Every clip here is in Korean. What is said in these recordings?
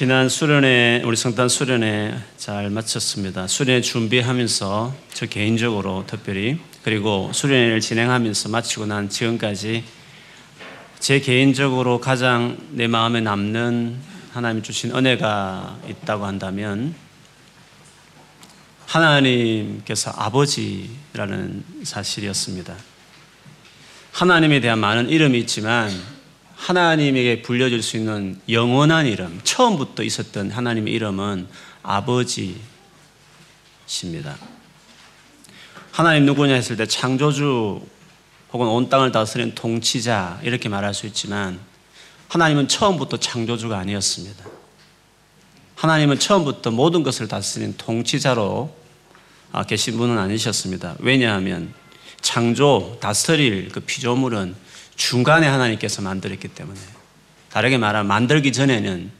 지난 수련회 우리 성탄 수련회 잘 마쳤습니다. 수련회 준비하면서 저 개인적으로 특별히 그리고 수련회를 진행하면서 마치고 난 지금까지 제 개인적으로 가장 내 마음에 남는 하나님 주신 은혜가 있다고 한다면 하나님께서 아버지라는 사실이었습니다. 하나님에 대한 많은 이름이 있지만 하나님에게 불려질 수 있는 영원한 이름, 처음부터 있었던 하나님의 이름은 아버지십니다. 하나님 누구냐 했을 때 창조주 혹은 온 땅을 다스리는 통치자 이렇게 말할 수 있지만 하나님은 처음부터 창조주가 아니었습니다. 하나님은 처음부터 모든 것을 다스리는 통치자로 아, 계신 분은 아니셨습니다. 왜냐하면 창조, 다스릴 그 피조물은 중간에 하나님께서 만들었기 때문에 다르게 말하면 만들기 전에는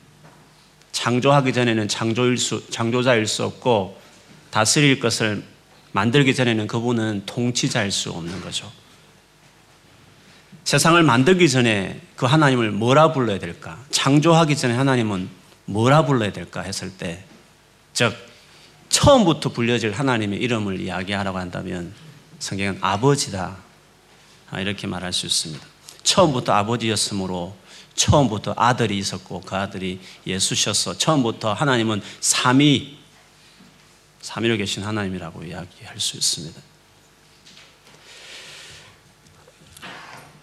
창조하기 전에는 창조일 수, 창조자일 수 없고 다스릴 것을 만들기 전에는 그분은 통치자일 수 없는 거죠. 세상을 만들기 전에 그 하나님을 뭐라 불러야 될까? 창조하기 전에 하나님은 뭐라 불러야 될까 했을 때, 즉, 처음부터 불려질 하나님의 이름을 이야기하라고 한다면 성경은 아버지다. 아, 이렇게 말할 수 있습니다. 처음부터 아버지였으므로 처음부터 아들이 있었고 그 아들이 예수셨어. 처음부터 하나님은 삼위, 삼위로 계신 하나님이라고 이야기할 수 있습니다.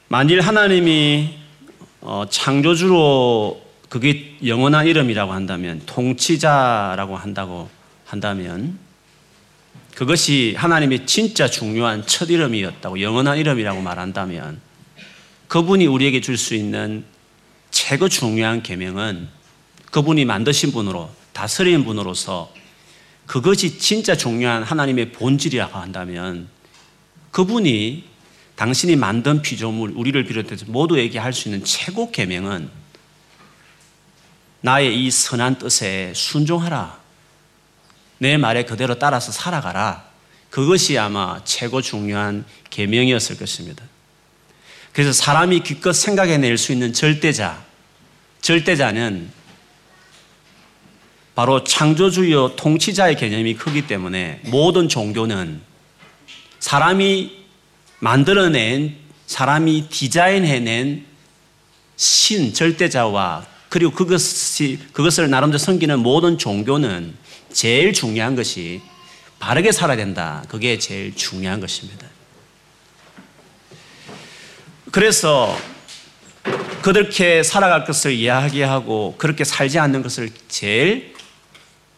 만일 하나님이 어, 창조주로 그게 영원한 이름이라고 한다면 통치자라고 한다고 한다면 그것이 하나님의 진짜 중요한 첫 이름이었다고 영원한 이름이라고 말한다면 그분이 우리에게 줄 수 있는 최고 중요한 계명은 그분이 만드신 분으로 다스리는 분으로서 그것이 진짜 중요한 하나님의 본질이라고 한다면 그분이 당신이 만든 피조물 우리를 비롯해서 모두에게 할 수 있는 최고 계명은 나의 이 선한 뜻에 순종하라. 내 말에 그대로 따라서 살아가라. 그것이 아마 최고 중요한 계명이었을 것입니다. 그래서 사람이 기껏 생각해낼 수 있는 절대자, 절대자는 바로 창조주요 통치자의 개념이 크기 때문에 모든 종교는 사람이 만들어낸, 사람이 디자인해낸 신, 절대자와 그리고 그것이, 그것을 나름대로 섬기는 모든 종교는 제일 중요한 것이 바르게 살아야 된다. 그게 제일 중요한 것입니다. 그래서 그렇게 살아갈 것을 이야기하고 그렇게 살지 않는 것을 제일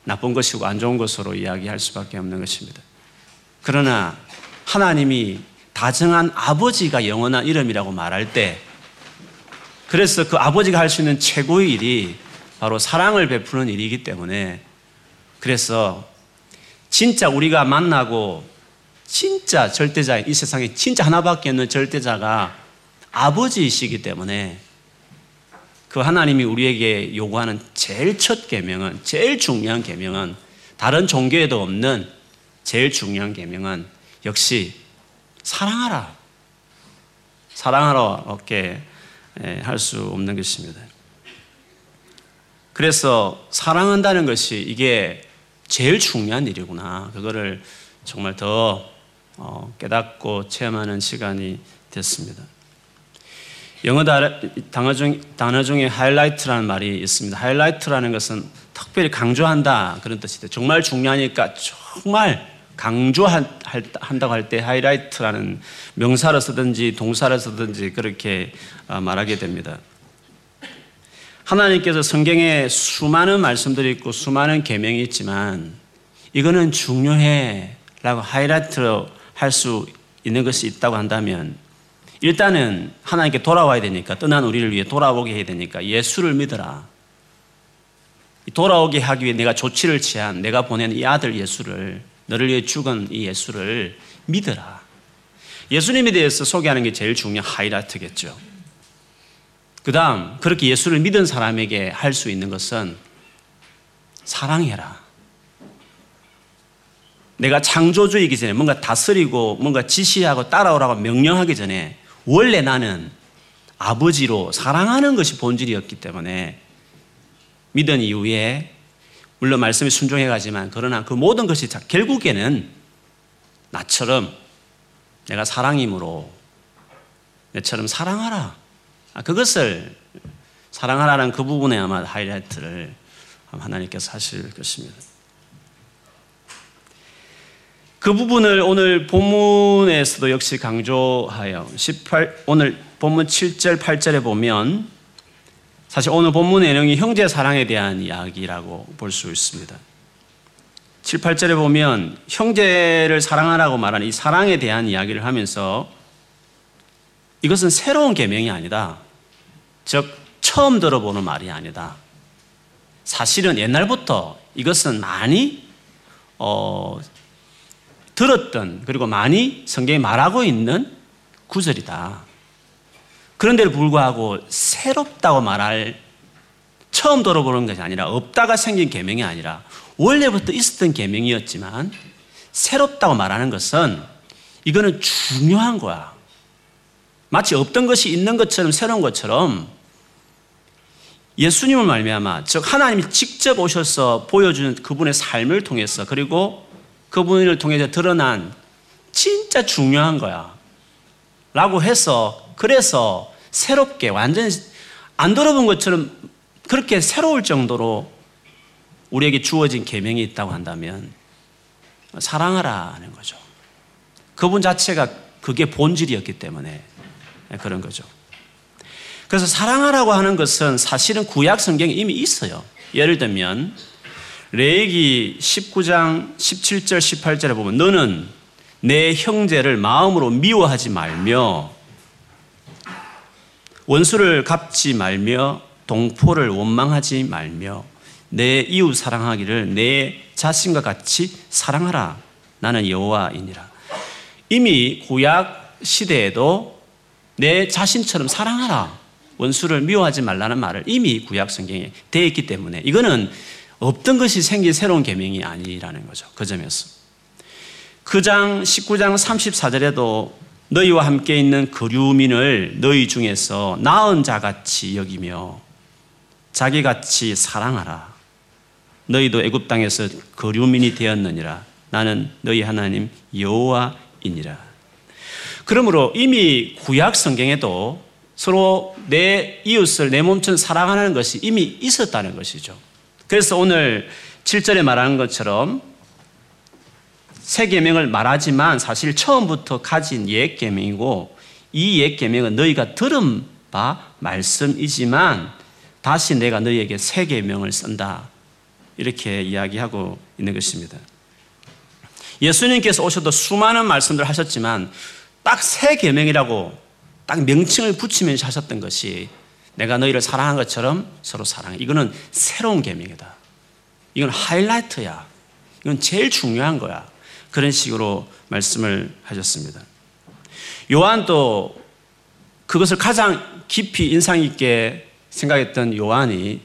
나쁜 것이고 안 좋은 것으로 이야기할 수밖에 없는 것입니다. 그러나 하나님이 다정한 아버지가 영원한 이름이라고 말할 때 그래서 그 아버지가 할 수 있는 최고의 일이 바로 사랑을 베푸는 일이기 때문에 그래서 진짜 우리가 만나고 진짜 절대자인 이 세상에 진짜 하나밖에 없는 절대자가 아버지이시기 때문에 그 하나님이 우리에게 요구하는 제일 첫 계명은 제일 중요한 계명은 다른 종교에도 없는 제일 중요한 계명은 역시 사랑하라. 사랑하라 이렇게 할수 없는 것입니다. 그래서 사랑한다는 것이 이게 제일 중요한 일이구나. 그거를 정말 더 어, 깨닫고 체험하는 시간이 됐습니다. 영어 단어, 중, 단어 중에 하이라이트라는 말이 있습니다. 하이라이트라는 것은 특별히 강조한다 그런 뜻이죠. 정말 중요하니까 정말 강조한다고 할 때 하이라이트라는 명사를 쓰든지 동사를 쓰든지 그렇게 어, 말하게 됩니다. 하나님께서 성경에 수많은 말씀들이 있고 수많은 계명이 있지만 이거는 중요해라고 하이라이트로 할 수 있는 것이 있다고 한다면 일단은 하나님께 돌아와야 되니까 떠난 우리를 위해 돌아오게 해야 되니까 예수를 믿어라. 돌아오게 하기 위해 내가 조치를 취한 내가 보낸 이 아들 예수를 너를 위해 죽은 이 예수를 믿어라. 예수님에 대해서 소개하는 게 제일 중요한 하이라이트겠죠. 그 다음, 그렇게 예수를 믿은 사람에게 할 수 있는 것은 사랑해라. 내가 창조주이기 전에 뭔가 다스리고 뭔가 지시하고 따라오라고 명령하기 전에 원래 나는 아버지로 사랑하는 것이 본질이었기 때문에 믿은 이후에 물론 말씀이 순종해 가지만 그러나 그 모든 것이 결국에는 나처럼 내가 사랑이므로 내처럼 사랑하라. 아, 그것을 사랑하라는 그 부분에 아마 하이라이트를 하나님께서 하실 것입니다. 그 부분을 오늘 본문에서도 역시 강조하여 18 오늘 본문 7절 8절에 보면 사실 오늘 본문 내용이 형제 사랑에 대한 이야기라고 볼 수 있습니다. 7, 8절에 보면 형제를 사랑하라고 말하는 이 사랑에 대한 이야기를 하면서 이것은 새로운 계명이 아니다. 즉 처음 들어보는 말이 아니다. 사실은 옛날부터 이것은 많이 어, 들었던 그리고 많이 성경이 말하고 있는 구절이다. 그런데도 불구하고 새롭다고 말할 처음 들어보는 것이 아니라 없다가 생긴 계명이 아니라 원래부터 있었던 계명이었지만 새롭다고 말하는 것은 이거는 중요한 거야. 마치 없던 것이 있는 것처럼 새로운 것처럼 예수님을 말미암아 즉 하나님이 직접 오셔서 보여주는 그분의 삶을 통해서 그리고 그분을 통해서 드러난 진짜 중요한 거야. 라고 해서 그래서 새롭게 완전히 안 들어본 것처럼 그렇게 새로울 정도로 우리에게 주어진 계명이 있다고 한다면 사랑하라 하는 거죠. 그분 자체가 그게 본질이었기 때문에 그런 거죠. 그래서 사랑하라고 하는 것은 사실은 구약 성경에 이미 있어요. 예를 들면 레이기 19장 17절 18절에 보면 너는 내 형제를 마음으로 미워하지 말며 원수를 갚지 말며 동포를 원망하지 말며 내 이웃 사랑하기를 내 자신과 같이 사랑하라. 나는 여호와이니라. 이미 구약 시대에도 내 자신처럼 사랑하라. 원수를 미워하지 말라는 말을 이미 구약 성경에 되어 있기 때문에 이거는 없던 것이 생긴 새로운 계명이 아니라는 거죠. 그 점에서. 그 장 19장 34절에도 너희와 함께 있는 거류민을 너희 중에서 나은 자같이 여기며 자기같이 사랑하라. 너희도 애굽 땅에서 거류민이 되었느니라. 나는 너희 하나님 여호와이니라. 그러므로 이미 구약 성경에도 서로 내 이웃을 내 몸처럼 사랑하는 것이 이미 있었다는 것이죠. 그래서 오늘 7절에 말하는 것처럼 새 계명을 말하지만 사실 처음부터 가진 옛 계명이고 이 옛 계명은 너희가 들은 바 말씀이지만 다시 내가 너희에게 새 계명을 쓴다. 이렇게 이야기하고 있는 것입니다. 예수님께서 오셔도 수많은 말씀들 하셨지만 딱 새 계명이라고 딱 명칭을 붙이면서 하셨던 것이 내가 너희를 사랑한 것처럼 서로 사랑해. 이거는 새로운 계명이다. 이건 하이라이트야. 이건 제일 중요한 거야. 그런 식으로 말씀을 하셨습니다. 요한도 그것을 가장 깊이 인상 있게 생각했던 요한이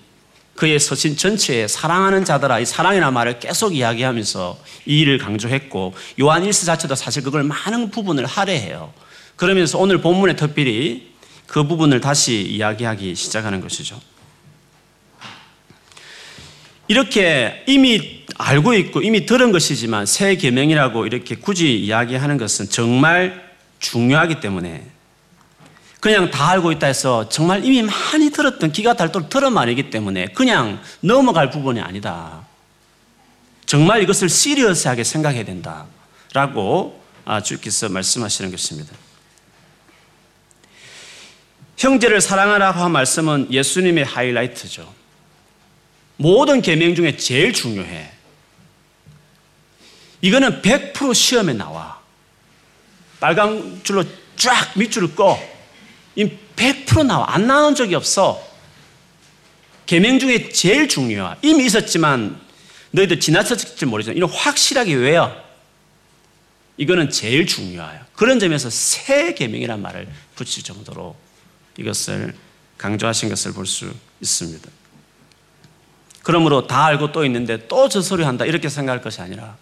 그의 서신 전체에 사랑하는 자들아 이 사랑이라는 말을 계속 이야기하면서 이 일을 강조했고 요한 1서 자체도 사실 그걸 많은 부분을 할애해요. 그러면서 오늘 본문에 특별히 그 부분을 다시 이야기하기 시작하는 것이죠. 이렇게 이미 알고 있고 이미 들은 것이지만 새 계명이라고 이렇게 굳이 이야기하는 것은 정말 중요하기 때문에 그냥 다 알고 있다 해서 정말 이미 많이 들었던 기가 닳도록 들은 말이기 때문에 그냥 넘어갈 부분이 아니다. 정말 이것을 시리어스하게 생각해야 된다 라고 아, 주께서 말씀하시는 것입니다. 형제를 사랑하라고 한 말씀은 예수님의 하이라이트죠. 모든 계명 중에 제일 중요해. 이거는 100% 시험에 나와. 빨간 줄로 쫙 밑줄을 꺼. 이100% 나와. 안 나온 적이 없어. 계명 중에 제일 중요해. 이미 있었지만 너희들 지나쳤을지 모르지만 이런 확실하게 외워. 이거는 제일 중요해요. 그런 점에서 새 계명이란 말을 붙일 정도로 이것을 강조하신 것을 볼 수 있습니다. 그러므로 다 알고 또 있는데 또 저 소리 한다 이렇게 생각할 것이 아니라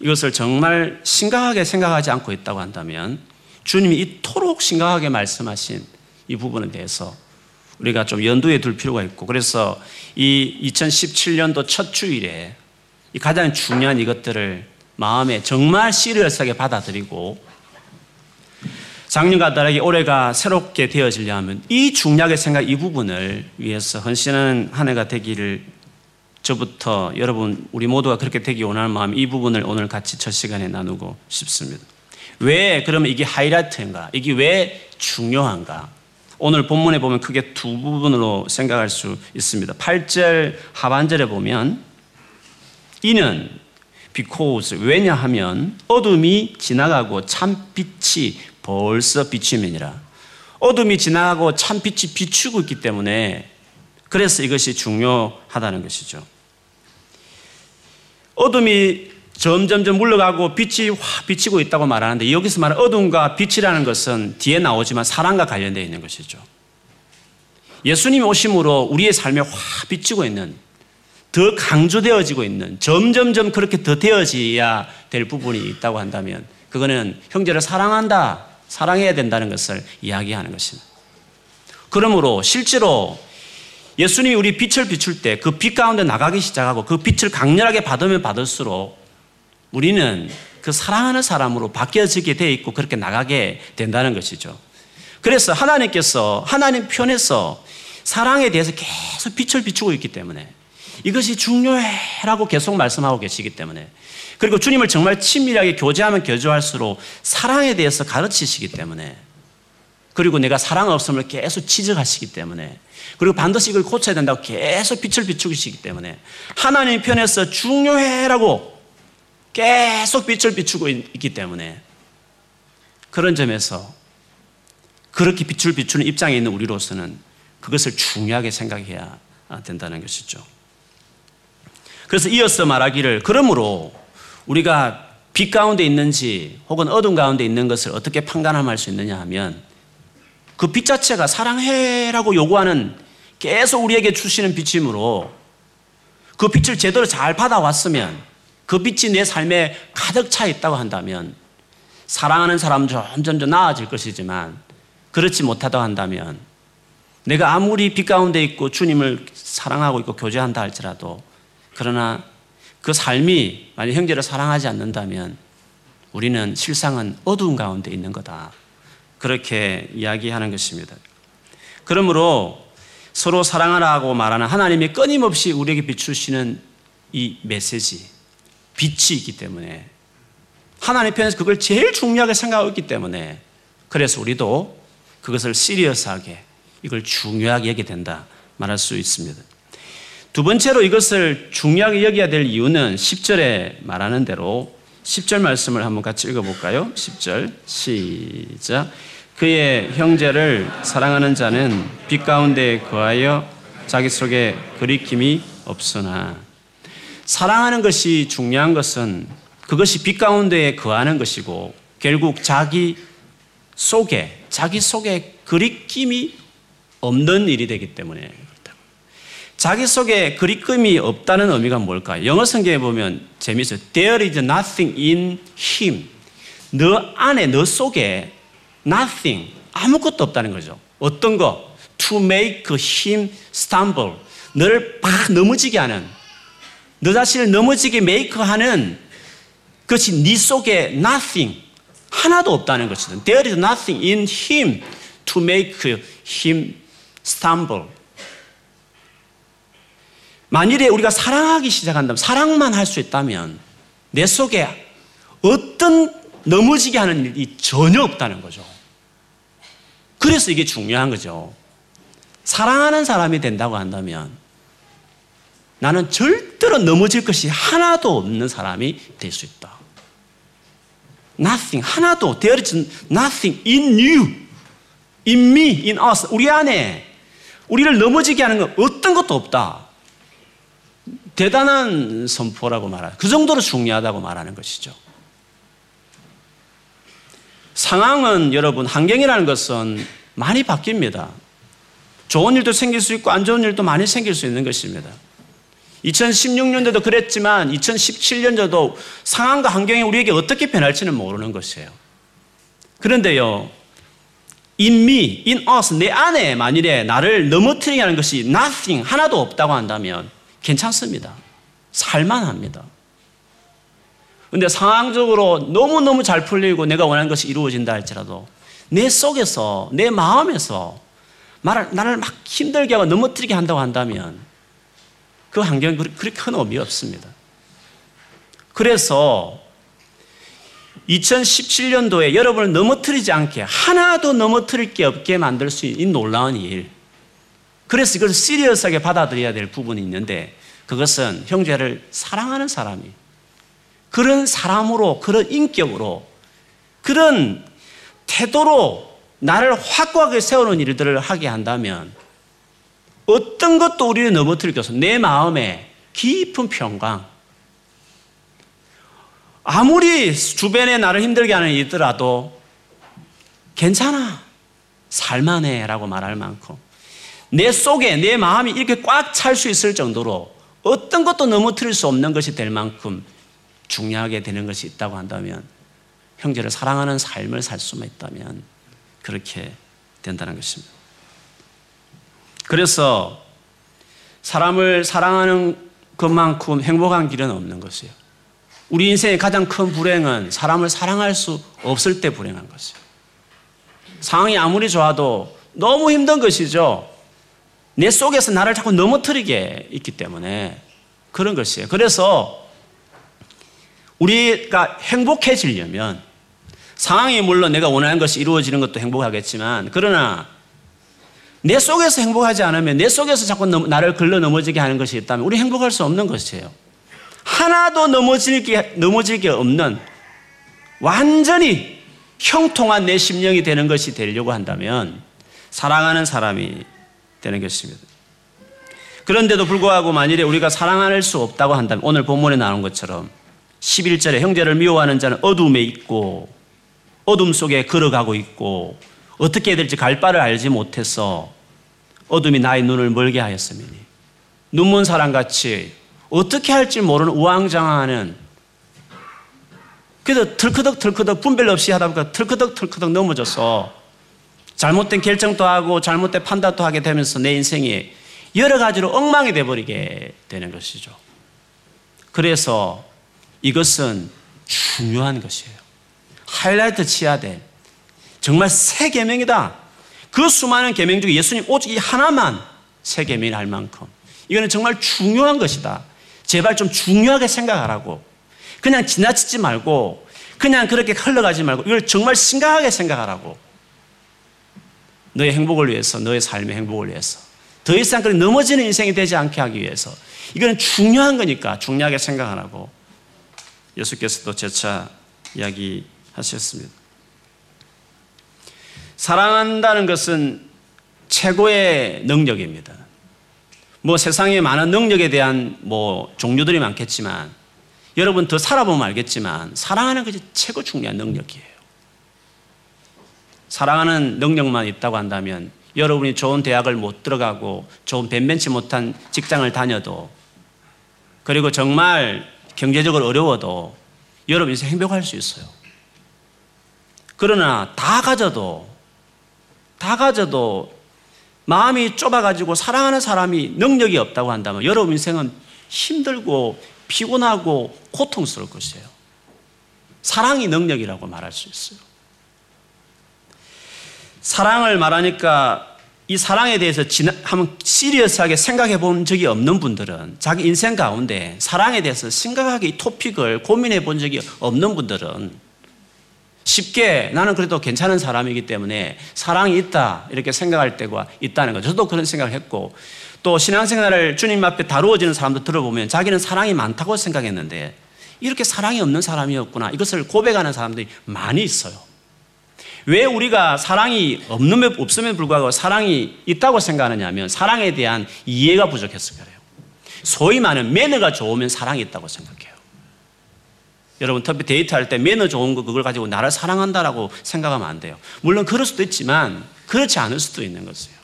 이것을 정말 심각하게 생각하지 않고 있다고 한다면 주님이 이토록 심각하게 말씀하신 이 부분에 대해서 우리가 좀 연두에 둘 필요가 있고 그래서 이 2017년도 첫 주일에 이 가장 중요한 이것들을 마음에 정말 시리어스하게 받아들이고 작년과 다르게 올해가 새롭게 되어지려 하면 이 중략의 생각 이 부분을 위해서 헌신하는 한 해가 되기를 저부터 여러분 우리 모두가 그렇게 되기 원하는 마음 이 부분을 오늘 같이 첫 시간에 나누고 싶습니다. 왜 그러면 이게 하이라이트인가? 이게 왜 중요한가? 오늘 본문에 보면 크게 두 부분으로 생각할 수 있습니다. 8절 하반절에 보면 이는 because 왜냐하면 어둠이 지나가고 참 빛이 벌써 비추면이라. 어둠이 지나가고 참 빛이 비추고 있기 때문에 그래서 이것이 중요하다는 것이죠. 어둠이 점점점 물러가고 빛이 확 비치고 있다고 말하는데 여기서 말하는 어둠과 빛이라는 것은 뒤에 나오지만 사랑과 관련되어 있는 것이죠. 예수님 오심으로 우리의 삶에 확 비치고 있는 더 강조되어지고 있는 점점점 그렇게 더 되어져야 될 부분이 있다고 한다면 그거는 형제를 사랑한다, 사랑해야 된다는 것을 이야기하는 것입니다. 그러므로 실제로 예수님이 우리 빛을 비출 때 그 빛 가운데 나가기 시작하고 그 빛을 강렬하게 받으면 받을수록 우리는 그 사랑하는 사람으로 바뀌어지게 돼 있고 그렇게 나가게 된다는 것이죠. 그래서 하나님께서 하나님 편에서 사랑에 대해서 계속 빛을 비추고 있기 때문에 이것이 중요해라고 계속 말씀하고 계시기 때문에 그리고 주님을 정말 친밀하게 교제하면 교제할수록 사랑에 대해서 가르치시기 때문에 그리고 내가 사랑 없음을 계속 지적하시기 때문에 그리고 반드시 이걸 고쳐야 된다고 계속 빛을 비추시기 때문에 하나님 편에서 중요해라고 계속 빛을 비추고 있기 때문에 그런 점에서 그렇게 빛을 비추는 입장에 있는 우리로서는 그것을 중요하게 생각해야 된다는 것이죠. 그래서 이어서 말하기를 그러므로 우리가 빛 가운데 있는지 혹은 어둠 가운데 있는 것을 어떻게 판단할 수 있느냐 하면 그 빛 자체가 사랑해라고 요구하는 계속 우리에게 주시는 빛이므로 그 빛을 제대로 잘 받아왔으면 그 빛이 내 삶에 가득 차 있다고 한다면 사랑하는 사람 점점 더 나아질 것이지만 그렇지 못하다고 한다면 내가 아무리 빛 가운데 있고 주님을 사랑하고 있고 교제한다 할지라도 그러나 그 삶이 만약 형제를 사랑하지 않는다면 우리는 실상은 어두운 가운데 있는 거다. 그렇게 이야기하는 것입니다. 그러므로 서로 사랑하라고 말하는 하나님이 끊임없이 우리에게 비추시는 이 메시지, 빛이 있기 때문에 하나님 편에서 그걸 제일 중요하게 생각하고 있기 때문에 그래서 우리도 그것을 시리어스하게 이걸 중요하게 여겨야 된다 말할 수 있습니다. 두 번째로 이것을 중요하게 여겨야 될 이유는 10절에 말하는 대로 10절 말씀을 한번 같이 읽어볼까요? 10절 시작 그의 형제를 사랑하는 자는 빛 가운데 거하여 자기 속에 그리킴이 없으나 사랑하는 것이 중요한 것은 그것이 빛 가운데에 거하는 것이고 결국 자기 속에 자기 속에 그리낌이 없는 일이 되기 때문에 자기 속에 그리낌이 없다는 의미가 뭘까요? 영어 성경에 보면 재미있어요. There is nothing in him. 너 안에, 너 속에 nothing, 아무것도 없다는 거죠. 어떤 거? To make him stumble. 너를 막 넘어지게 하는 너 자신을 넘어지게 메이크하는 것이 네 속에 nothing 하나도 없다는 것이든 there is nothing in him to make him stumble. 만일에 우리가 사랑하기 시작한다면 사랑만 할 수 있다면 내 속에 어떤 넘어지게 하는 일이 전혀 없다는 거죠. 그래서 이게 중요한 거죠. 사랑하는 사람이 된다고 한다면 나는 절대로 넘어질 것이 하나도 없는 사람이 될 수 있다. Nothing, 하나도. There is nothing in you, in me, in us. 우리 안에 우리를 넘어지게 하는 건 어떤 것도 없다. 대단한 선포라고 말하는, 그 정도로 중요하다고 말하는 것이죠. 상황은 여러분, 환경이라는 것은 많이 바뀝니다. 좋은 일도 생길 수 있고 안 좋은 일도 많이 생길 수 있는 것입니다. 2016년도도 그랬지만 2017년도도 상황과 환경이 우리에게 어떻게 변할지는 모르는 것이에요. 그런데요, in me, in us, 내 안에 만일에 나를 넘어뜨리게 하는 것이 nothing, 하나도 없다고 한다면 괜찮습니다. 살만합니다. 근데 상황적으로 너무너무 잘 풀리고 내가 원하는 것이 이루어진다 할지라도 내 속에서, 내 마음에서 나를, 나를 막 힘들게 하고 넘어뜨리게 한다고 한다면 그 환경은 그렇게 큰 의미 없습니다. 그래서 2017년도에 여러분을 넘어뜨리지 않게 하나도 넘어뜨릴 게 없게 만들 수 있는 놀라운 일. 그래서 이걸 시리어스하게 받아들여야 될 부분이 있는데 그것은 형제를 사랑하는 사람이 그런 사람으로 그런 인격으로 그런 태도로 나를 확고하게 세우는 일들을 하게 한다면 어떤 것도 우리를 넘어뜨릴 것은 내 마음에 깊은 평강, 아무리 주변에 나를 힘들게 하는 일더라도 괜찮아. 살만해. 라고 말할 만큼 내 속에 내 마음이 이렇게 꽉 찰 수 있을 정도로 어떤 것도 넘어뜨릴 수 없는 것이 될 만큼 중요하게 되는 것이 있다고 한다면 형제를 사랑하는 삶을 살 수만 있다면 그렇게 된다는 것입니다. 그래서 사람을 사랑하는 것만큼 행복한 길은 없는 것이에요. 우리 인생의 가장 큰 불행은 사람을 사랑할 수 없을 때 불행한 것이에요. 상황이 아무리 좋아도 너무 힘든 것이죠. 내 속에서 나를 자꾸 넘어뜨리게 있기 때문에 그런 것이에요. 그래서 우리가 행복해지려면 상황이 물론 내가 원하는 것이 이루어지는 것도 행복하겠지만 그러나 내 속에서 행복하지 않으면 내 속에서 자꾸 나를 걸러 넘어지게 하는 것이 있다면 우리 행복할 수 없는 것이에요. 하나도 넘어질 게, 넘어질 게 없는 완전히 형통한 내 심령이 되는 것이 되려고 한다면 사랑하는 사람이 되는 것입니다. 그런데도 불구하고 만일에 우리가 사랑할 수 없다고 한다면 오늘 본문에 나온 것처럼 11절에 형제를 미워하는 자는 어둠에 있고 어둠 속에 걸어가고 있고 어떻게 해야 될지 갈 바를 알지 못해서 어둠이 나의 눈을 멀게 하였으니 눈먼 사람같이 어떻게 할지 모르는 우왕좌왕하는 그래서 털커덕 털커덕 분별 없이 하다 보니까 털커덕 털커덕 넘어져서 잘못된 결정도 하고 잘못된 판단도 하게 되면서 내 인생이 여러 가지로 엉망이 돼버리게 되는 것이죠. 그래서 이것은 중요한 것이에요. 하이라이트 치야 돼. 정말 새 계명이다. 그 수많은 계명 중에 예수님 오직 이 하나만 새 계명을 할 만큼 이거는 정말 중요한 것이다. 제발 좀 중요하게 생각하라고. 그냥 지나치지 말고, 그냥 그렇게 흘러가지 말고, 이걸 정말 심각하게 생각하라고. 너의 행복을 위해서, 너의 삶의 행복을 위해서. 더 이상 그렇게 넘어지는 인생이 되지 않게 하기 위해서. 이거는 중요한 거니까 중요하게 생각하라고. 예수께서도 재차 이야기 하셨습니다. 사랑한다는 것은 최고의 능력입니다. 뭐 세상에 많은 능력에 대한 뭐 종류들이 많겠지만 여러분 더 살아보면 알겠지만 사랑하는 것이 최고 중요한 능력이에요. 사랑하는 능력만 있다고 한다면 여러분이 좋은 대학을 못 들어가고 좋은 벤벤치 못한 직장을 다녀도 그리고 정말 경제적으로 어려워도 여러분 인생 행복할 수 있어요. 그러나 다 가져도 다 가져도 마음이 좁아가지고 사랑하는 사람이 능력이 없다고 한다면 여러분 인생은 힘들고 피곤하고 고통스러울 것이에요. 사랑이 능력이라고 말할 수 있어요. 사랑을 말하니까 이 사랑에 대해서 한번 시리어스하게 생각해 본 적이 없는 분들은 자기 인생 가운데 사랑에 대해서 심각하게 이 토픽을 고민해 본 적이 없는 분들은 쉽게 나는 그래도 괜찮은 사람이기 때문에 사랑이 있다 이렇게 생각할 때가 있다는 거죠. 저도 그런 생각을 했고 또 신앙생활을 주님 앞에 다루어지는 사람도 들어보면 자기는 사랑이 많다고 생각했는데 이렇게 사랑이 없는 사람이었구나 이것을 고백하는 사람들이 많이 있어요. 왜 우리가 사랑이 없는 없음에 불구하고 사랑이 있다고 생각하느냐 하면 사랑에 대한 이해가 부족해서 그래요. 소위 말하는 매너가 좋으면 사랑이 있다고 생각해요. 여러분 특히 데이트할 때 매너 좋은 거 그걸 가지고 나를 사랑한다라고 생각하면 안 돼요. 물론 그럴 수도 있지만 그렇지 않을 수도 있는 것이에요.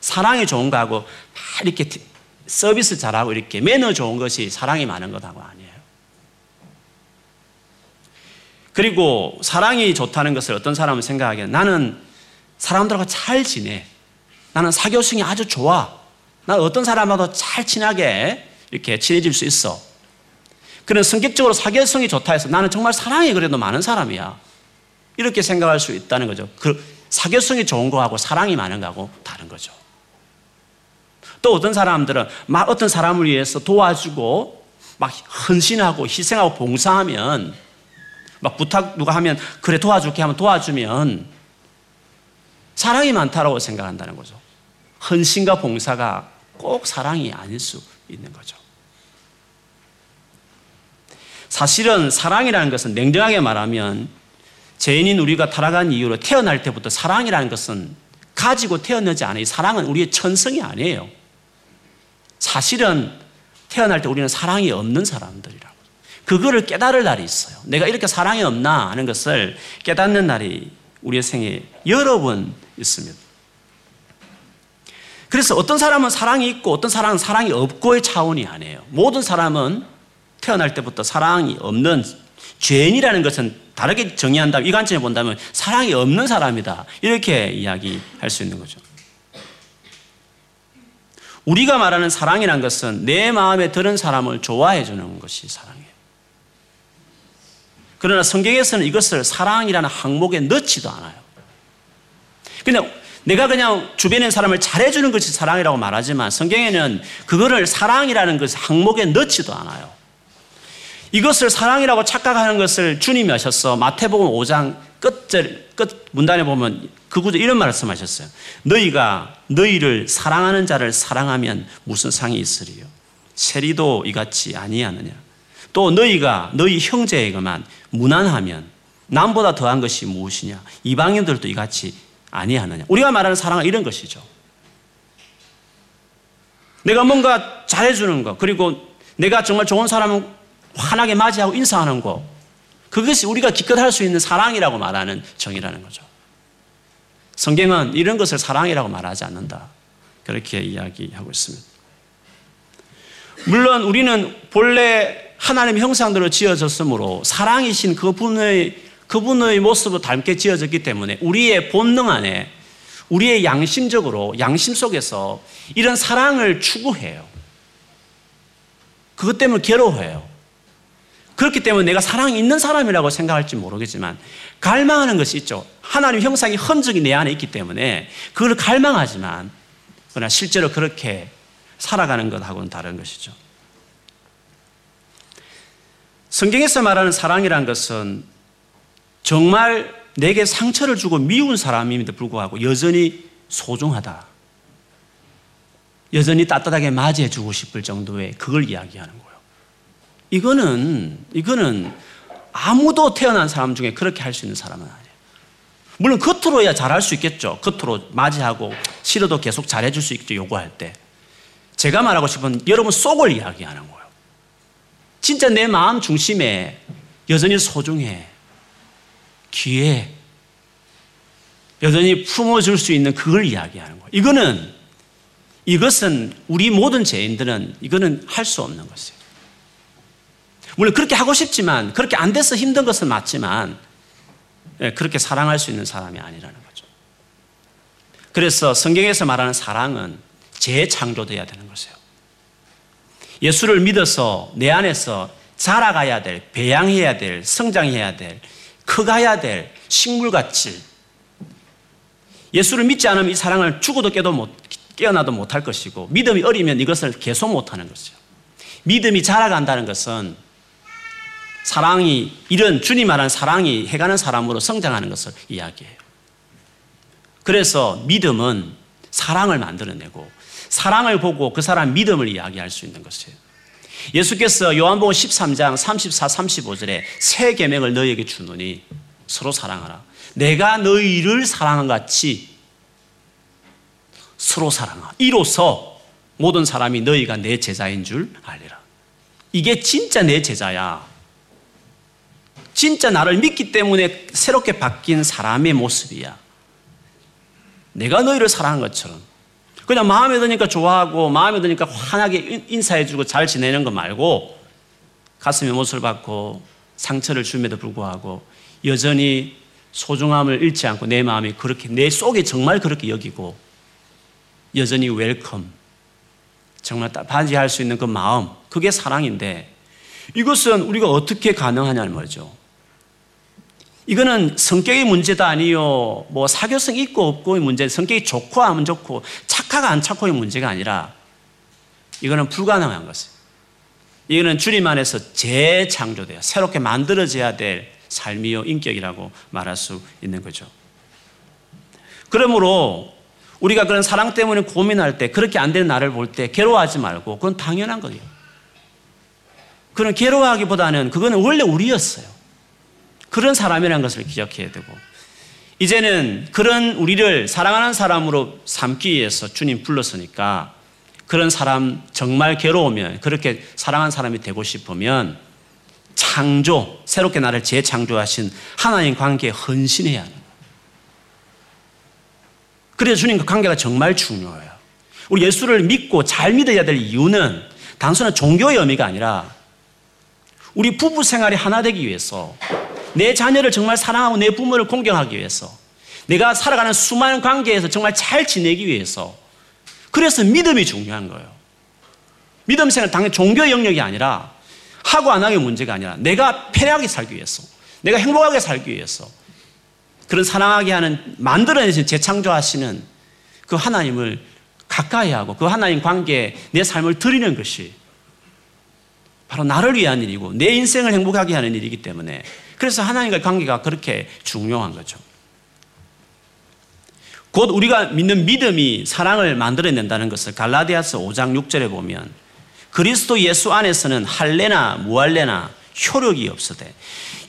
사랑이 좋은 거하고 막 이렇게 서비스 잘하고 이렇게 매너 좋은 것이 사랑이 많은 것하고 아니에요. 그리고 사랑이 좋다는 것을 어떤 사람은 생각하기에 나는 사람들하고 잘 지내. 나는 사교성이 아주 좋아. 난 어떤 사람하고도 잘 친하게 이렇게 친해질 수 있어. 그런 성격적으로 사교성이 좋다 해서 나는 정말 사랑이 그래도 많은 사람이야. 이렇게 생각할 수 있다는 거죠. 그 사교성이 좋은 거하고 사랑이 많은 거하고 다른 거죠. 또 어떤 사람들은 막 어떤 사람을 위해서 도와주고 막 헌신하고 희생하고 봉사하면 막 부탁 누가 하면 그래 도와줄게 하면 도와주면 사랑이 많다라고 생각한다는 거죠. 헌신과 봉사가 꼭 사랑이 아닐 수 있는 거죠. 사실은 사랑이라는 것은 냉정하게 말하면 죄인인 우리가 타락한 이유로 태어날 때부터 사랑이라는 것은 가지고 태어나지 않아요. 사랑은 우리의 천성이 아니에요. 사실은 태어날 때 우리는 사랑이 없는 사람들이라고. 그거를 깨달을 날이 있어요. 내가 이렇게 사랑이 없나 하는 것을 깨닫는 날이 우리의 생에 여러 번 있습니다. 그래서 어떤 사람은 사랑이 있고 어떤 사람은 사랑이 없고의 차원이 아니에요. 모든 사람은 태어날 때부터 사랑이 없는 죄인이라는 것은 다르게 정의한다면 이 관점에 본다면 사랑이 없는 사람이다. 이렇게 이야기할 수 있는 거죠. 우리가 말하는 사랑이란 것은 내 마음에 드는 사람을 좋아해 주는 것이 사랑이에요. 그러나 성경에서는 이것을 사랑이라는 항목에 넣지도 않아요. 그냥 내가 그냥 주변에 사람을 잘해주는 것이 사랑이라고 말하지만 성경에는 그거를 사랑이라는 것을 항목에 넣지도 않아요. 이것을 사랑이라고 착각하는 것을 주님이 하셨어. 마태복음 5장 끝절, 끝 문단에 보면 그 구조 이런 말씀하셨어요. 너희가 너희를 사랑하는 자를 사랑하면 무슨 상이 있으리요? 세리도 이같이 아니하느냐? 또 너희가 너희 형제에게만 무난하면 남보다 더한 것이 무엇이냐? 이방인들도 이같이 아니하느냐? 우리가 말하는 사랑은 이런 것이죠. 내가 뭔가 잘해주는 것, 그리고 내가 정말 좋은 사람은 환하게 맞이하고 인사하는 것, 그것이 우리가 기껏 할 수 있는 사랑이라고 말하는 정의라는 거죠. 성경은 이런 것을 사랑이라고 말하지 않는다. 그렇게 이야기하고 있습니다. 물론 우리는 본래 하나님의 형상대로 지어졌으므로 사랑이신 그분의 그분의 모습을 닮게 지어졌기 때문에 우리의 본능 안에 우리의 양심적으로 양심 속에서 이런 사랑을 추구해요. 그것 때문에 괴로워해요. 그렇기 때문에 내가 사랑이 있는 사람이라고 생각할지 모르겠지만 갈망하는 것이 있죠. 하나님 형상이 흔적이 내 안에 있기 때문에 그걸 갈망하지만 그러나 실제로 그렇게 살아가는 것하고는 다른 것이죠. 성경에서 말하는 사랑이란 것은 정말 내게 상처를 주고 미운 사람임에도 불구하고 여전히 소중하다. 여전히 따뜻하게 맞이해 주고 싶을 정도의 그걸 이야기하는 거예요. 이거는, 이거는 아무도 태어난 사람 중에 그렇게 할 수 있는 사람은 아니에요. 물론 겉으로야 잘할 수 있겠죠. 겉으로 맞이하고 싫어도 계속 잘해줄 수 있죠. 요구할 때. 제가 말하고 싶은 여러분 속을 이야기하는 거예요. 진짜 내 마음 중심에 여전히 소중해. 귀해. 여전히 품어줄 수 있는 그걸 이야기하는 거예요. 이거는, 이것은 우리 모든 죄인들은 이거는 할 수 없는 것이에요. 물론 그렇게 하고 싶지만 그렇게 안 돼서 힘든 것은 맞지만 예, 그렇게 사랑할 수 있는 사람이 아니라는 거죠. 그래서 성경에서 말하는 사랑은 재창조돼야 되는 것이에요. 예수를 믿어서 내 안에서 자라가야 될, 배양해야 될, 성장해야 될, 커가야 될 식물같이 예수를 믿지 않으면 이 사랑을 죽어도 깨도 못, 깨어나도 못할 것이고 믿음이 어리면 이것을 계속 못하는 것이죠. 믿음이 자라간다는 것은 사랑이 이런 주님 말한 사랑이 해가는 사람으로 성장하는 것을 이야기해요. 그래서 믿음은 사랑을 만들어내고 사랑을 보고 그 사람 믿음을 이야기할 수 있는 것이에요. 예수께서 요한복음 13장 34, 35절에 새 계명을 너희에게 주노니 서로 사랑하라. 내가 너희를 사랑한 같이 서로 사랑하. 이로써 모든 사람이 너희가 내 제자인 줄 알리라. 이게 진짜 내 제자야. 진짜 나를 믿기 때문에 새롭게 바뀐 사람의 모습이야. 내가 너희를 사랑한 것처럼. 그냥 마음에 드니까 좋아하고 마음에 드니까 환하게 인사해주고 잘 지내는 거 말고 가슴에 못을 박고 상처를 줌에도 불구하고 여전히 소중함을 잃지 않고 내 마음이 그렇게 내 속에 정말 그렇게 여기고 여전히 welcome 정말 반지할 수 있는 그 마음 그게 사랑인데 이것은 우리가 어떻게 가능하냐는 말이죠. 이거는 성격의 문제도 아니요, 뭐 사교성 있고 없고의 문제, 성격이 좋고 하면 좋고 착하가 안 착고의 문제가 아니라 이거는 불가능한 것이에요. 이거는 주님 안에서 재창조돼요. 새롭게 만들어져야 될 삶이요, 인격이라고 말할 수 있는 거죠. 그러므로 우리가 그런 사랑 때문에 고민할 때, 그렇게 안 되는 나를 볼 때 괴로워하지 말고, 그건 당연한 거예요. 그런 괴로워하기보다는 그거는 원래 우리였어요. 그런 사람이라는 것을 기억해야 되고, 이제는 그런 우리를 사랑하는 사람으로 삼기 위해서 주님 불렀으니까, 그런 사람 정말 괴로우면, 그렇게 사랑하는 사람이 되고 싶으면, 창조, 새롭게 나를 재창조하신 하나님 관계에 헌신해야 하는 그래서 주님과 관계가 정말 중요해요. 우리 예수를 믿고 잘 믿어야 될 이유는 단순한 종교의 의미가 아니라 우리 부부 생활이 하나 되기 위해서 내 자녀를 정말 사랑하고 내 부모를 공경하기 위해서 내가 살아가는 수많은 관계에서 정말 잘 지내기 위해서 그래서 믿음이 중요한 거예요. 믿음 생활 당연히 종교 영역이 아니라 하고 안 하기 문제가 아니라 내가 편하게 살기 위해서 내가 행복하게 살기 위해서 그런 사랑하게 하는 만들어내신 재창조하시는 그 하나님을 가까이 하고 그 하나님 관계에 내 삶을 드리는 것이 바로 나를 위한 일이고 내 인생을 행복하게 하는 일이기 때문에 그래서 하나님과의 관계가 그렇게 중요한 거죠. 곧 우리가 믿는 믿음이 사랑을 만들어낸다는 것을 갈라디아서 5장 6절에 보면 그리스도 예수 안에서는 할례나 무할례나 효력이 없어대.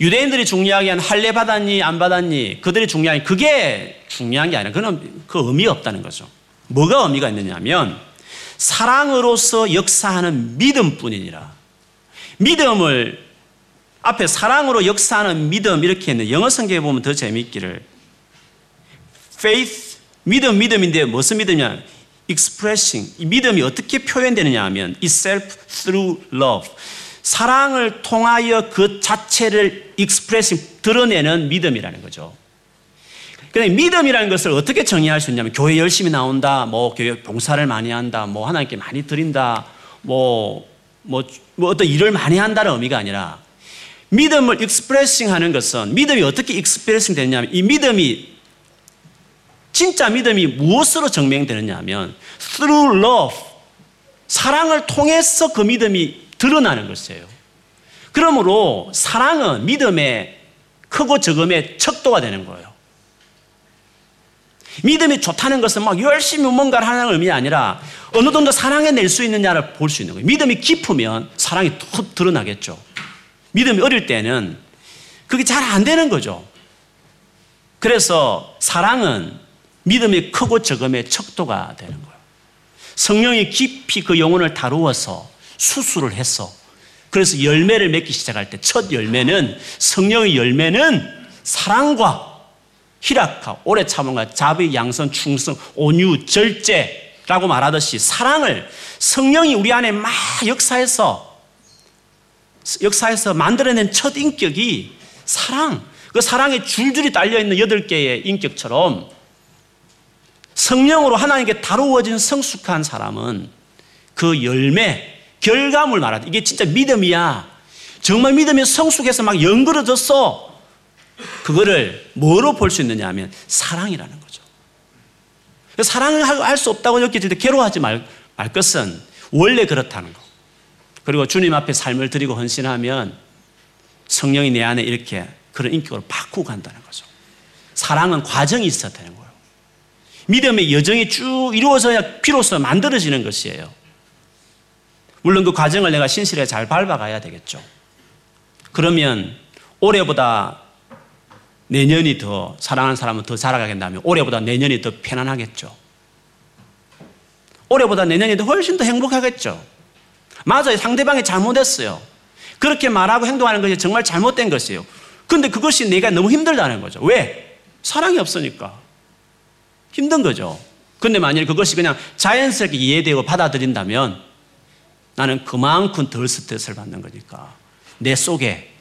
유대인들이 중요하게 한 할례 받았니 안 받았니 그들이 중요한 그게 중요한 게 아니라 그는 그 의미 없다는 거죠. 뭐가 의미가 있느냐면 사랑으로서 역사하는 믿음뿐이니라. 믿음을 앞에 사랑으로 역사하는 믿음 이렇게 했는데 영어 성경에 보면 더 재미있기를. Faith 믿음 믿음인데 무슨 믿음이냐 expressing. 이 믿음이 어떻게 표현되느냐 하면 itself through love. 사랑을 통하여 그 자체를 익스프레싱 드러내는 믿음이라는 거죠. 근데 믿음이라는 것을 어떻게 정의할 수 있냐면 교회 열심히 나온다, 뭐 교회 봉사를 많이 한다, 뭐 하나님께 많이 드린다, 뭐, 뭐, 뭐 어떤 일을 많이 한다는 의미가 아니라 믿음을 expressing 하는 것은 믿음이 어떻게 expressing 되냐면 이 믿음이 진짜 믿음이 무엇으로 증명되느냐 하면 through love 사랑을 통해서 그 믿음이 드러나는 것이에요. 그러므로 사랑은 믿음의 크고 적음의 척도가 되는 거예요. 믿음이 좋다는 것은 막 열심히 뭔가를 하는 의미가 아니라 어느 정도 사랑해 낼 수 있느냐를 볼 수 있는 거예요. 믿음이 깊으면 사랑이 더 드러나겠죠. 믿음이 어릴 때는 그게 잘 안 되는 거죠. 그래서 사랑은 믿음이 크고 적음의 척도가 되는 거예요. 성령이 깊이 그 영혼을 다루어서 수술을 했어. 그래서 열매를 맺기 시작할 때 첫 열매는 성령의 열매는 사랑과 희락과 오래 참음과 자비, 양선, 충성, 온유, 절제라고 말하듯이 사랑을 성령이 우리 안에 막 역사해서 역사에서 만들어낸 첫 인격이 사랑. 그 사랑에 줄줄이 달려있는 여덟 개의 인격처럼 성령으로 하나님께 다루어진 성숙한 사람은 그 열매, 결과물 말하다. 이게 진짜 믿음이야. 정말 믿음이 성숙해서 막 연그러졌어. 그거를 뭐로 볼 수 있느냐 하면 사랑이라는 거죠. 사랑을 할 수 없다고 느껴질 때 괴로워하지 말, 말 것은 원래 그렇다는 거. 그리고 주님 앞에 삶을 드리고 헌신하면 성령이 내 안에 이렇게 그런 인격으로 바꾸고 간다는 거죠. 사랑은 과정이 있어야 되는 거예요. 믿음의 여정이 쭉 이루어져야 비로소 만들어지는 것이에요. 물론 그 과정을 내가 신실하게 잘 밟아가야 되겠죠. 그러면 올해보다 내년이 더 사랑하는 사람은 더 자라가겠다면 올해보다 내년이 더 편안하겠죠. 올해보다 내년이 더 훨씬 더 행복하겠죠. 맞아요. 상대방이 잘못했어요. 그렇게 말하고 행동하는 것이 정말 잘못된 것이에요. 근데 그것이 내가 너무 힘들다는 거죠. 왜? 사랑이 없으니까. 힘든 거죠. 근데 만일 그것이 그냥 자연스럽게 이해되고 받아들인다면 나는 그만큼 덜 스트레스를 받는 거니까 내 속에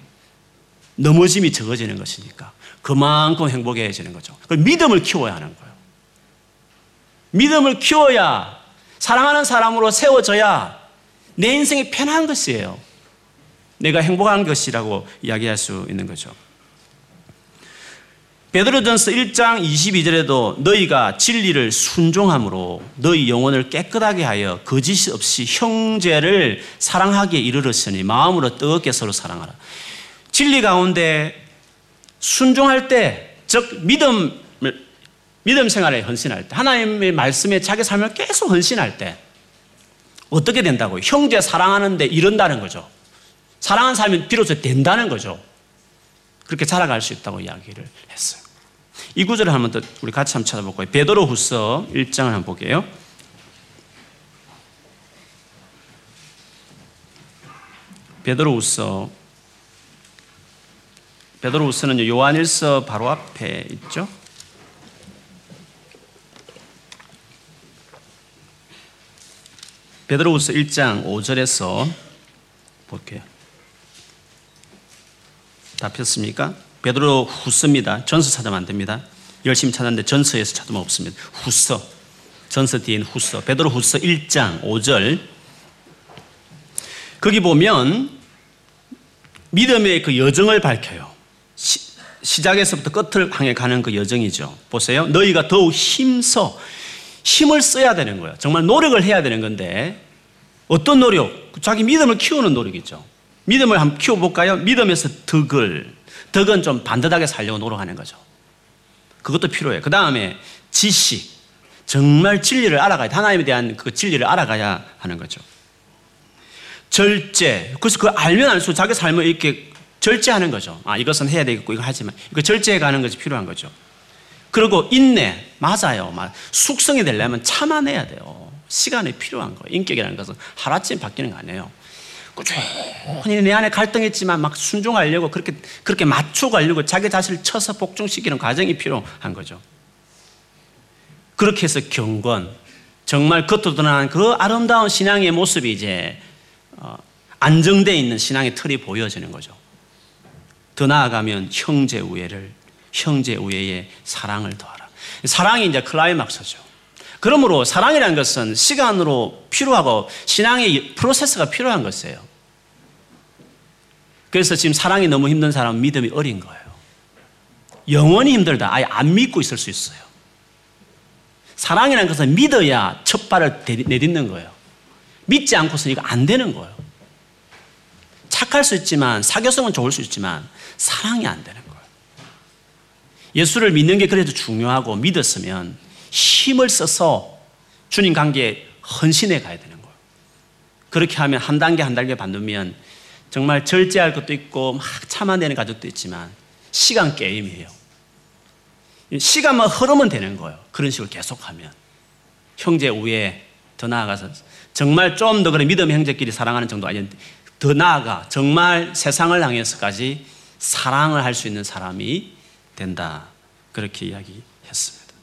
넘어짐이 적어지는 것이니까 그만큼 행복해지는 거죠. 그 믿음을 키워야 하는 거예요. 믿음을 키워야 사랑하는 사람으로 세워져야 내 인생이 편한 것이에요. 내가 행복한 것이라고 이야기할 수 있는 거죠. 베드로전서 1장 22절에도 너희가 진리를 순종함으로 너희 영혼을 깨끗하게 하여 거짓 없이 형제를 사랑하기에 이르렀으니 마음으로 뜨겁게 서로 사랑하라. 진리 가운데 순종할 때, 즉 믿음 믿음 생활에 헌신할 때, 하나님의 말씀에 자기 삶을 계속 헌신할 때 어떻게 된다고요? 형제 사랑하는데 이런다는 거죠. 사랑하는 삶이 비로소 된다는 거죠. 그렇게 살아갈 수 있다고 이야기를 했어요. 이 구절을 한번 더 우리 같이 한번 찾아볼까요? 베드로 후서 1장을 한번 볼게요. 베드로 후서 베드로 후서는 요한일서 바로 앞에 있죠. 베드로후서 1장 5절에서 볼게요. 다 폈습니까? 베드로 후서입니다. 전서 찾으면 안 됩니다. 열심히 찾았는데 전서에서 찾으면 없습니다. 후서. 전서 뒤엔 후서. 베드로 후서 1장 5절. 거기 보면 믿음의 그 여정을 밝혀요. 시, 작에서부터 끝을 향해 가는 그 여정이죠. 보세요. 너희가 더욱 힘써 힘을 써야 되는 거예요. 정말 노력을 해야 되는 건데 어떤 노력? 자기 믿음을 키우는 노력이죠. 믿음을 한번 키워볼까요? 믿음에서 덕을 덕은 좀 반듯하게 살려고 노력하는 거죠. 그것도 필요해요. 그 다음에 지식. 정말 진리를 알아가야 하나님에 대한 그 진리를 알아가야 하는 거죠. 절제. 그래서 그 알면 알수록 자기 삶을 이렇게 절제하는 거죠. 아, 이것은 해야 되겠고, 이거 하지만. 그 절제해 가는 것이 필요한 거죠. 그리고 인내. 맞아요. 숙성이 되려면 참아내야 돼요. 시간이 필요한 거예요. 인격이라는 것은 하루아침에 바뀌는 거 아니에요. 꾸준히 내 안에 갈등했지만 막 순종하려고 그렇게, 그렇게 맞춰가려고 자기 자신을 쳐서 복종시키는 과정이 필요한 거죠. 그렇게 해서 경건, 정말 겉으로 드러나는 그 아름다운 신앙의 모습이 이제 어, 안정되어 있는 신앙의 틀이 보여지는 거죠. 더 나아가면 형제 우애를, 형제 우애의 사랑을 더하라. 사랑이 이제 클라이막스죠. 그러므로 사랑이라는 것은 시간으로 필요하고 신앙의 프로세스가 필요한 것이에요. 그래서 지금 사랑이 너무 힘든 사람은 믿음이 어린 거예요. 영원히 힘들다. 아예 안 믿고 있을 수 있어요. 사랑이라는 것은 믿어야 첫 발을 내딛는 거예요. 믿지 않고서 이거 안 되는 거예요. 착할 수 있지만, 사교성은 좋을 수 있지만, 사랑이 안 되는 거예요. 예수를 믿는 게 그래도 중요하고 믿었으면 힘을 써서 주님 관계에 헌신해 가야 되는 거예요. 그렇게 하면 한 단계 한 단계 받으면 정말 절제할 것도 있고 막 참아내는 가족도 있지만 시간 게임이에요. 시간만 흐르면 되는 거예요. 그런 식으로 계속하면. 형제 우애 더 나아가서 정말 좀 더 그런 믿음 형제끼리 사랑하는 정도 아닌데 더 나아가 정말 세상을 향해서까지 사랑을 할 수 있는 사람이 된다. 그렇게 이야기했습니다.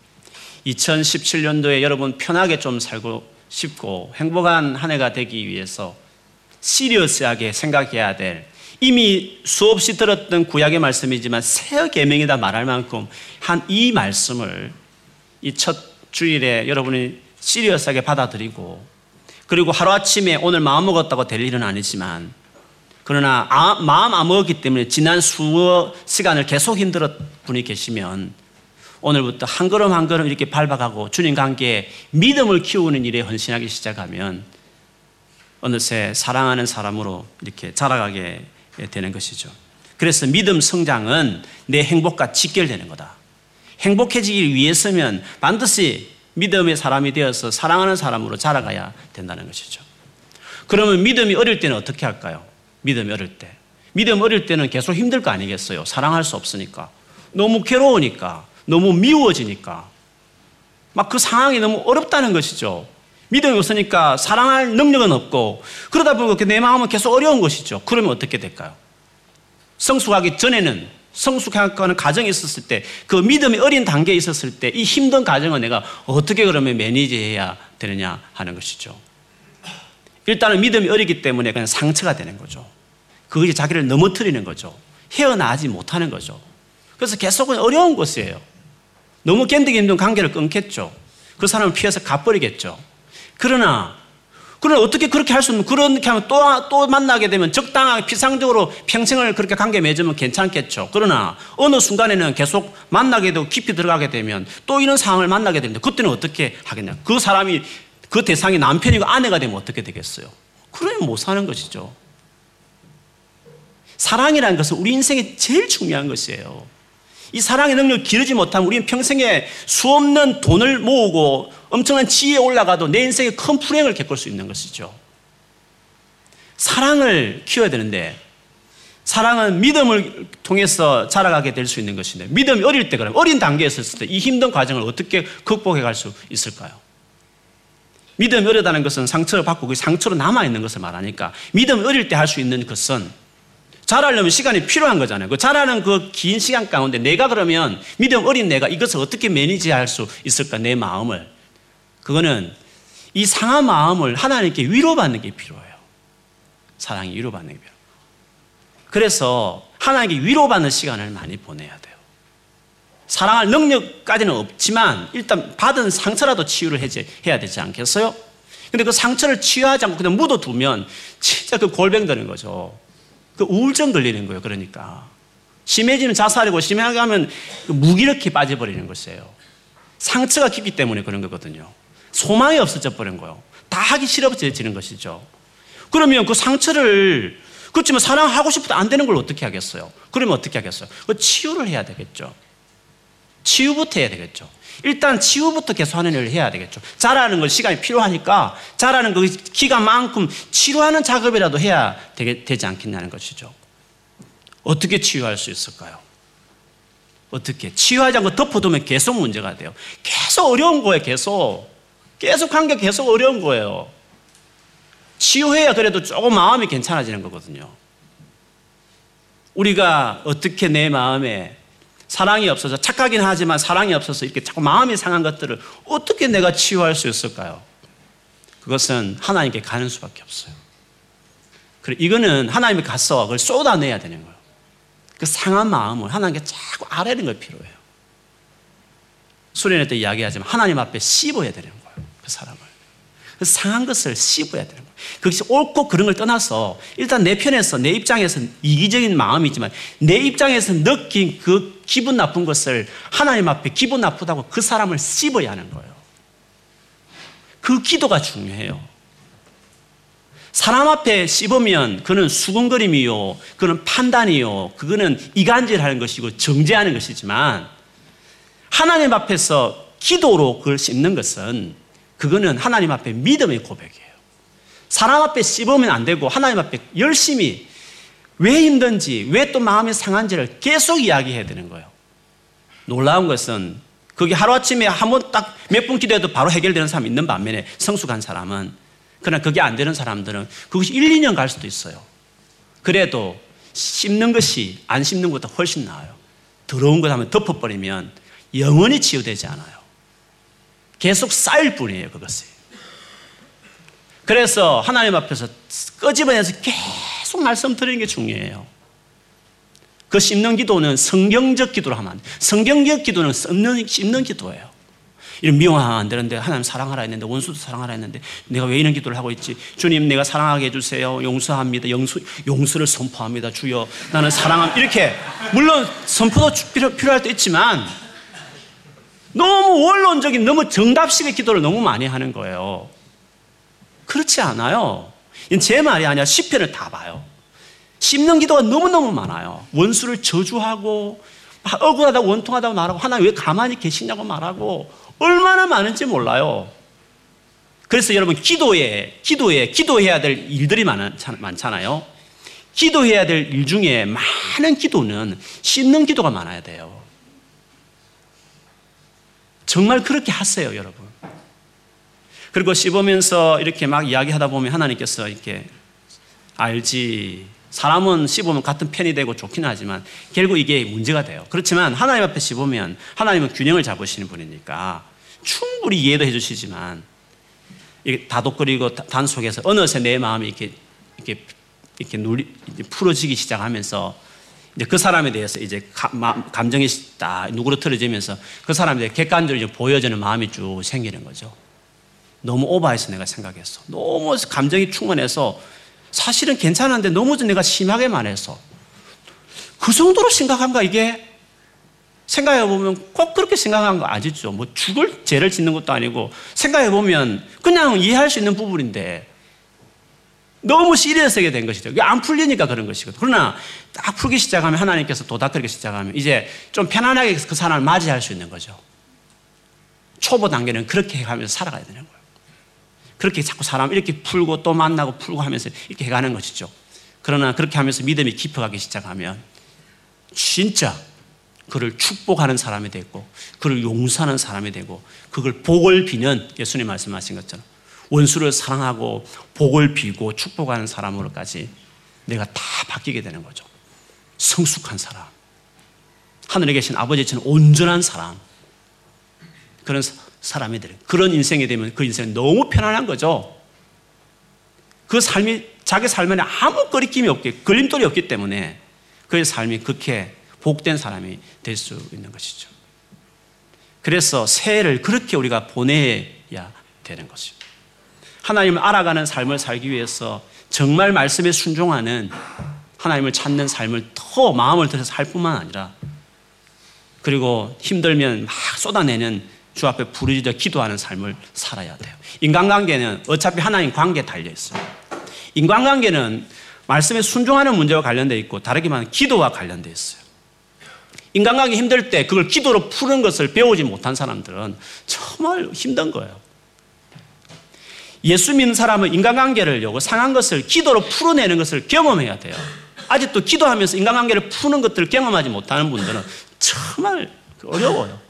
2017년도에 여러분 편하게 좀 살고 싶고 행복한 한 해가 되기 위해서 시리어스하게 생각해야 될 이미 수없이 들었던 구약의 말씀이지만 새 계명이다 말할 만큼 한 이 말씀을 이 첫 주일에 여러분이 시리어스하게 받아들이고 그리고 하루아침에 오늘 마음 먹었다고 될 일은 아니지만 그러나 아, 마음 안 먹었기 때문에 지난 수어 시간을 계속 힘들었 분이 계시면 오늘부터 한 걸음 한 걸음 이렇게 밟아가고 주님 관계에 믿음을 키우는 일에 헌신하기 시작하면 어느새 사랑하는 사람으로 이렇게 자라가게 되는 것이죠. 그래서 믿음 성장은 내 행복과 직결되는 거다. 행복해지기 위해서면 반드시 믿음의 사람이 되어서 사랑하는 사람으로 자라가야 된다는 것이죠. 그러면 믿음이 어릴 때는 어떻게 할까요? 믿음이 어릴 때. 믿음 어릴 때는 계속 힘들 거 아니겠어요? 사랑할 수 없으니까. 너무 괴로우니까. 너무 미워지니까. 막 그 상황이 너무 어렵다는 것이죠. 믿음이 없으니까 사랑할 능력은 없고 그러다 보니까 내 마음은 계속 어려운 것이죠. 그러면 어떻게 될까요? 성숙하기 전에는 성숙하는 가정이 있었을 때 그 믿음이 어린 단계에 있었을 때 이 힘든 가정을 내가 어떻게 그러면 매니지해야 되느냐 하는 것이죠. 일단은 믿음이 어리기 때문에 그냥 상처가 되는 거죠. 그것이 자기를 넘어뜨리는 거죠. 헤어나지 못하는 거죠. 그래서 계속은 어려운 것이에요. 너무 견디기 힘든 관계를 끊겠죠. 그 사람을 피해서 가버리겠죠. 그러나 그러나 어떻게 그렇게 할수 없는 그렇게 하면 또, 또 만나게 되면 적당하게 피상적으로 평생을 그렇게 관계 맺으면 괜찮겠죠. 그러나 어느 순간에는 계속 만나게 되고 깊이 들어가게 되면 또 이런 상황을 만나게 됩니다. 그때는 어떻게 하겠냐. 그 사람이 그 대상이 남편이고 아내가 되면 어떻게 되겠어요? 그러면 못 사는 것이죠. 사랑이라는 것은 우리 인생에 제일 중요한 것이에요. 이 사랑의 능력을 기르지 못하면 우리는 평생에 수없는 돈을 모으고 엄청난 지위에 올라가도 내 인생에 큰 불행을 겪을 수 있는 것이죠. 사랑을 키워야 되는데 사랑은 믿음을 통해서 자라가게 될 수 있는 것인데 믿음이 어릴 때 그러면 어린 단계에 있을 때 이 힘든 과정을 어떻게 극복해 갈 수 있을까요? 믿음이 어리다는 것은 상처를 받고 그 상처로 남아있는 것을 말하니까 믿음이 어릴 때 할 수 있는 것은 자라려면 시간이 필요한 거잖아요. 그 자라는 그 긴 시간 가운데 내가 그러면 믿음 어린 내가 이것을 어떻게 매니지할 수 있을까 내 마음을 그거는 이 상한 마음을 하나님께 위로받는 게 필요해요. 사랑이 위로받는 게 필요. 그래서 하나님께 위로받는 시간을 많이 보내야 돼요. 사랑할 능력까지는 없지만 일단 받은 상처라도 치유를 해야 되지 않겠어요? 근데 그 상처를 치유하지 않고 그냥 묻어두면 진짜 그 골병 되는 거죠. 그 우울증 걸리는 거예요. 그러니까. 심해지면 자살이고 심하게 하면 그 무기력히 빠져버리는 것이에요. 상처가 깊기 때문에 그런 거거든요. 소망이 없어져 버린 거예요. 다 하기 싫어지는 것이죠. 그러면 그 상처를 그렇지만 사랑하고 싶어도 안 되는 걸 어떻게 하겠어요? 그러면 어떻게 하겠어요? 그 치유를 해야 되겠죠. 치유부터 해야 되겠죠. 일단 치유부터 계속 하는 일을 해야 되겠죠. 자라는 걸 시간이 필요하니까 자라는 그 기간만큼 치료하는 작업이라도 해야 되게, 되지 않겠냐는 것이죠. 어떻게 치유할 수 있을까요? 어떻게? 치유하지 않고 덮어두면 계속 문제가 돼요. 계속 어려운 거예요, 계속. 계속 관계 계속 어려운 거예요. 치유해야 그래도 조금 마음이 괜찮아지는 거거든요. 우리가 어떻게 내 마음에 사랑이 없어서 착하긴 하지만 사랑이 없어서 이렇게 자꾸 마음이 상한 것들을 어떻게 내가 치유할 수 있을까요? 그것은 하나님께 가는 수밖에 없어요. 그래 이거는 하나님이 가서 그걸 쏟아내야 되는 거예요. 그 상한 마음을 하나님께 자꾸 아뢰는 걸 필요해요. 수련회 때 이야기하지만 하나님 앞에 씹어야 되는 거예요. 그 사람을. 그 상한 것을 씹어야 되는 거예요. 그것이 옳고 그런 걸 떠나서 일단 내 편에서 내 입장에서 이기적인 마음이지만 내 입장에서 느낀 그 기분 나쁜 것을 하나님 앞에 기분 나쁘다고 그 사람을 씹어야 하는 거예요. 그 기도가 중요해요. 사람 앞에 씹으면 그는 수근거림이요. 그는 판단이요. 그거는 이간질 하는 것이고 정죄하는 것이지만 하나님 앞에서 기도로 그걸 씹는 것은 그거는 하나님 앞에 믿음의 고백이에요. 사람 앞에 씹으면 안 되고 하나님 앞에 열심히 왜 힘든지, 왜 또 마음이 상한지를 계속 이야기해야 되는 거예요. 놀라운 것은 그게 하루아침에 한 번 딱 몇 분 기도해도 바로 해결되는 사람이 있는 반면에 성숙한 사람은 그러나 그게 안 되는 사람들은 그것이 1, 2년 갈 수도 있어요. 그래도 씹는 것이 안 씹는 것보다 훨씬 나아요. 더러운 것 하면 덮어버리면 영원히 치유되지 않아요. 계속 쌓일 뿐이에요, 그것이. 그래서 하나님 앞에서 끄집어내서 계속 말씀 드리는 게 중요해요. 그 씹는 기도는 성경적 기도로 하면. 성경적 기도는 씹는, 씹는 기도예요. 이런 미워하면 안 되는데 하나님 사랑하라 했는데 원수도 사랑하라 했는데 내가 왜 이런 기도를 하고 있지? 주님 내가 사랑하게 해주세요. 용서합니다. 용수, 용서를 선포합니다. 주여 나는 사랑함 이렇게 물론 선포도 필요, 필요할 때 있지만 너무 원론적인 너무 정답식의 기도를 너무 많이 하는 거예요. 그렇지 않아요. 제 말이 아니라 시편을 다 봐요. 씹는 기도가 너무너무 많아요. 원수를 저주하고 억울하다 원통하다고 말하고 하나님 왜 가만히 계시냐고 말하고 얼마나 많은지 몰라요. 그래서 여러분 기도에 기도에 기도해야 될 일들이 많잖아요. 기도해야 될 일 중에 많은 기도는 씹는 기도가 많아야 돼요. 정말 그렇게 하세요, 여러분. 그리고 씹으면서 이렇게 막 이야기하다 보면 하나님께서 이렇게 알지. 사람은 씹으면 같은 편이 되고 좋긴 하지만 결국 이게 문제가 돼요. 그렇지만 하나님 앞에 씹으면 하나님은 균형을 잡으시는 분이니까 충분히 이해도 해주시지만 다독거리고 단속해서 어느새 내 마음이 이렇게 이렇게 이렇게 눌리 풀어지기 시작하면서 이제 그 사람에 대해서 이제 감정이 딱 누그러뜨려지면서 그 사람에 대해 객관적으로 보여지는 마음이 쭉 생기는 거죠. 너무 오버해서 내가 생각했어. 너무 감정이 충만해서 사실은 괜찮은데 너무 내가 심하게 말해서 그 정도로 심각한가 이게? 생각해 보면 꼭 그렇게 생각한 거 아니죠. 뭐 죽을 죄를 짓는 것도 아니고 생각해 보면 그냥 이해할 수 있는 부분인데 너무 시리어스하게 된 것이죠. 이게 안 풀리니까 그런 것이거든요. 그러나 딱 풀기 시작하면 하나님께서 도닥거리기 시작하면 이제 좀 편안하게 그 사람을 맞이할 수 있는 거죠. 초보 단계는 그렇게 해가면서 살아가야 되는 거예요. 그렇게 자꾸 사람 이렇게 풀고 또 만나고 풀고 하면서 이렇게 해가는 것이죠. 그러나 그렇게 하면서 믿음이 깊어가기 시작하면 진짜 그를 축복하는 사람이 되고 그를 용서하는 사람이 되고 그걸 복을 비는 예수님 말씀하신 것처럼 원수를 사랑하고 복을 비고 축복하는 사람으로까지 내가 다 바뀌게 되는 거죠. 성숙한 사람. 하늘에 계신 아버지처럼 온전한 사람. 그런 사람이 되는 그런 인생이 되면 그 인생은 너무 편안한 거죠. 그 삶이 자기 삶에 아무 거리낌이 없게 걸림돌이 없기 때문에 그의 삶이 그렇게 복된 사람이 될 수 있는 것이죠. 그래서 새해를 그렇게 우리가 보내야 되는 것이죠. 하나님을 알아가는 삶을 살기 위해서 정말 말씀에 순종하는 하나님을 찾는 삶을 더 마음을 들여서 살 뿐만 아니라 그리고 힘들면 막 쏟아내는 주 앞에 부르짖어 기도하는 삶을 살아야 돼요. 인간관계는 어차피 하나님 관계에 달려 있어요. 인간관계는 말씀에 순종하는 문제와 관련되어 있고 말하면 기도와 관련되어 있어요. 인간관계 힘들 때 그걸 기도로 푸는 것을 배우지 못한 사람들은 정말 힘든 거예요. 예수 믿는 사람은 인간관계를 요구 상한 것을 기도로 풀어내는 것을 경험해야 돼요. 아직도 기도하면서 인간관계를 푸는 것들을 경험하지 못하는 분들은 정말 어려워요.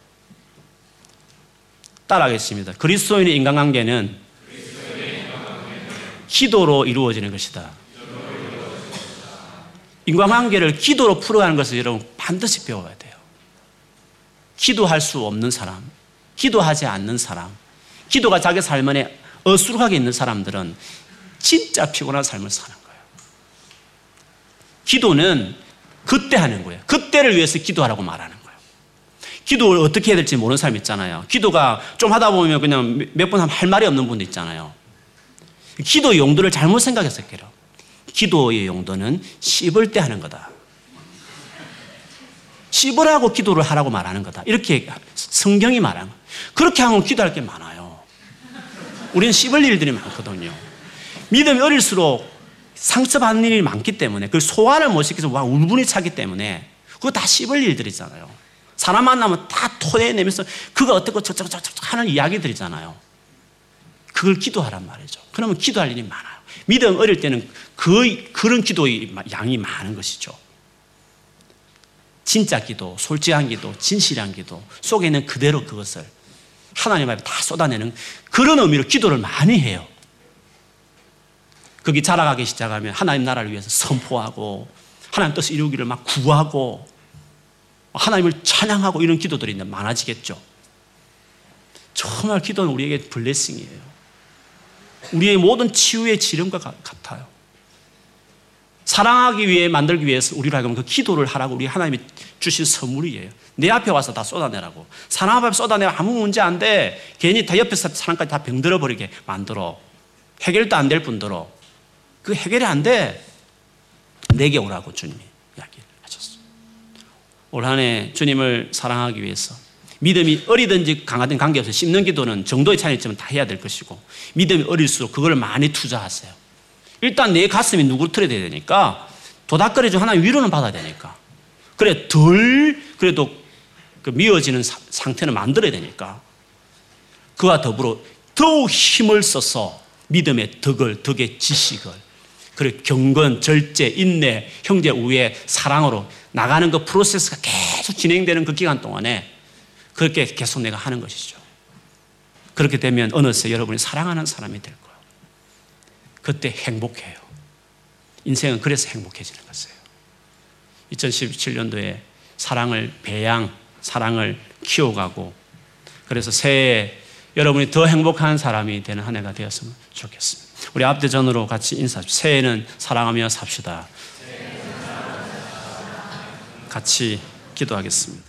따라하겠습니다. 그리스도인의 인간관계는 기도로 이루어지는 것이다. 인간관계를 기도로 풀어가는 것을 여러분 반드시 배워야 돼요. 기도할 수 없는 사람, 기도하지 않는 사람, 기도가 자기 삶 안에 어수룩하게 있는 사람들은 진짜 피곤한 삶을 사는 거예요. 기도는 그때 하는 거예요. 그때를 위해서 기도하라고 말하는 거예요. 기도를 어떻게 해야 될지 모르는 사람 있잖아요. 기도가 좀 하다 보면 그냥 몇 번 할 말이 없는 분도 있잖아요. 기도 용도를 잘못 생각해서 그래요. 기도의 용도는 씹을 때 하는 거다. 씹으라고 기도를 하라고 말하는 거다. 이렇게 성경이 말하는 거예요. 그렇게 하면 기도할 게 많아요. 우리는 씹을 일들이 많거든요. 믿음이 어릴수록 상처받는 일이 많기 때문에 그 소화를 못 시켜서 와 울분이 차기 때문에 그거 다 씹을 일들이잖아요. 사람 만나면 다 토해내면서 그거 어떻고 저저저저 하는 이야기들이잖아요. 그걸 기도하란 말이죠. 그러면 기도할 일이 많아요. 믿음 어릴 때는 그 그런 기도의 양이 많은 것이죠. 진짜 기도, 솔직한 기도, 진실한 기도 속에는 그대로 그것을 하나님 앞에 다 쏟아내는 그런 의미로 기도를 많이 해요. 거기 자라가기 시작하면 하나님 나라를 위해서 선포하고 하나님 뜻을 이루기를 막 구하고 하나님을 찬양하고 이런 기도들이 많아지겠죠. 정말 기도는 우리에게 블레싱이에요. 우리의 모든 치유의 지름과 같아요. 사랑하기 위해 만들기 위해서 우리를 하여금 그 기도를 하라고 우리 하나님이 주신 선물이에요. 내 앞에 와서 다 쏟아내라고. 사람 앞에 쏟아내면 아무 문제 안 돼. 괜히 다 옆에 사람까지 다 병들어 버리게 만들어. 해결도 안 될 뿐더러 그 해결이 안 돼. 내게 오라고 주님이. 올 한 해 주님을 사랑하기 위해서 믿음이 어리든지 강하든 관계없이 씹는 기도는 정도의 차이점은 다 해야 될 것이고 믿음이 어릴수록 그걸 많이 투자하세요. 일단 내 가슴이 누구를 돼야 되니까 도닥거리죠. 하나님 위로는 받아야 되니까. 그래, 덜, 그래도 그 미워지는 사, 상태는 만들어야 되니까. 그와 더불어 더욱 힘을 써서 믿음의 덕을, 덕의 지식을, 그리고 경건, 절제, 인내, 형제 우애, 사랑으로 나가는 그 프로세스가 계속 진행되는 그 기간 동안에 그렇게 계속 내가 하는 것이죠. 그렇게 되면 어느새 여러분이 사랑하는 사람이 될 거예요. 그때 행복해요. 인생은 그래서 행복해지는 것이에요. 2017년도에 사랑을 배양, 사랑을 키워가고 그래서 새해 여러분이 더 행복한 사람이 되는 한 해가 되었으면 좋겠습니다. 우리 앞대전으로 같이 인사. 새해는 사랑하며 삽시다. 같이 기도하겠습니다.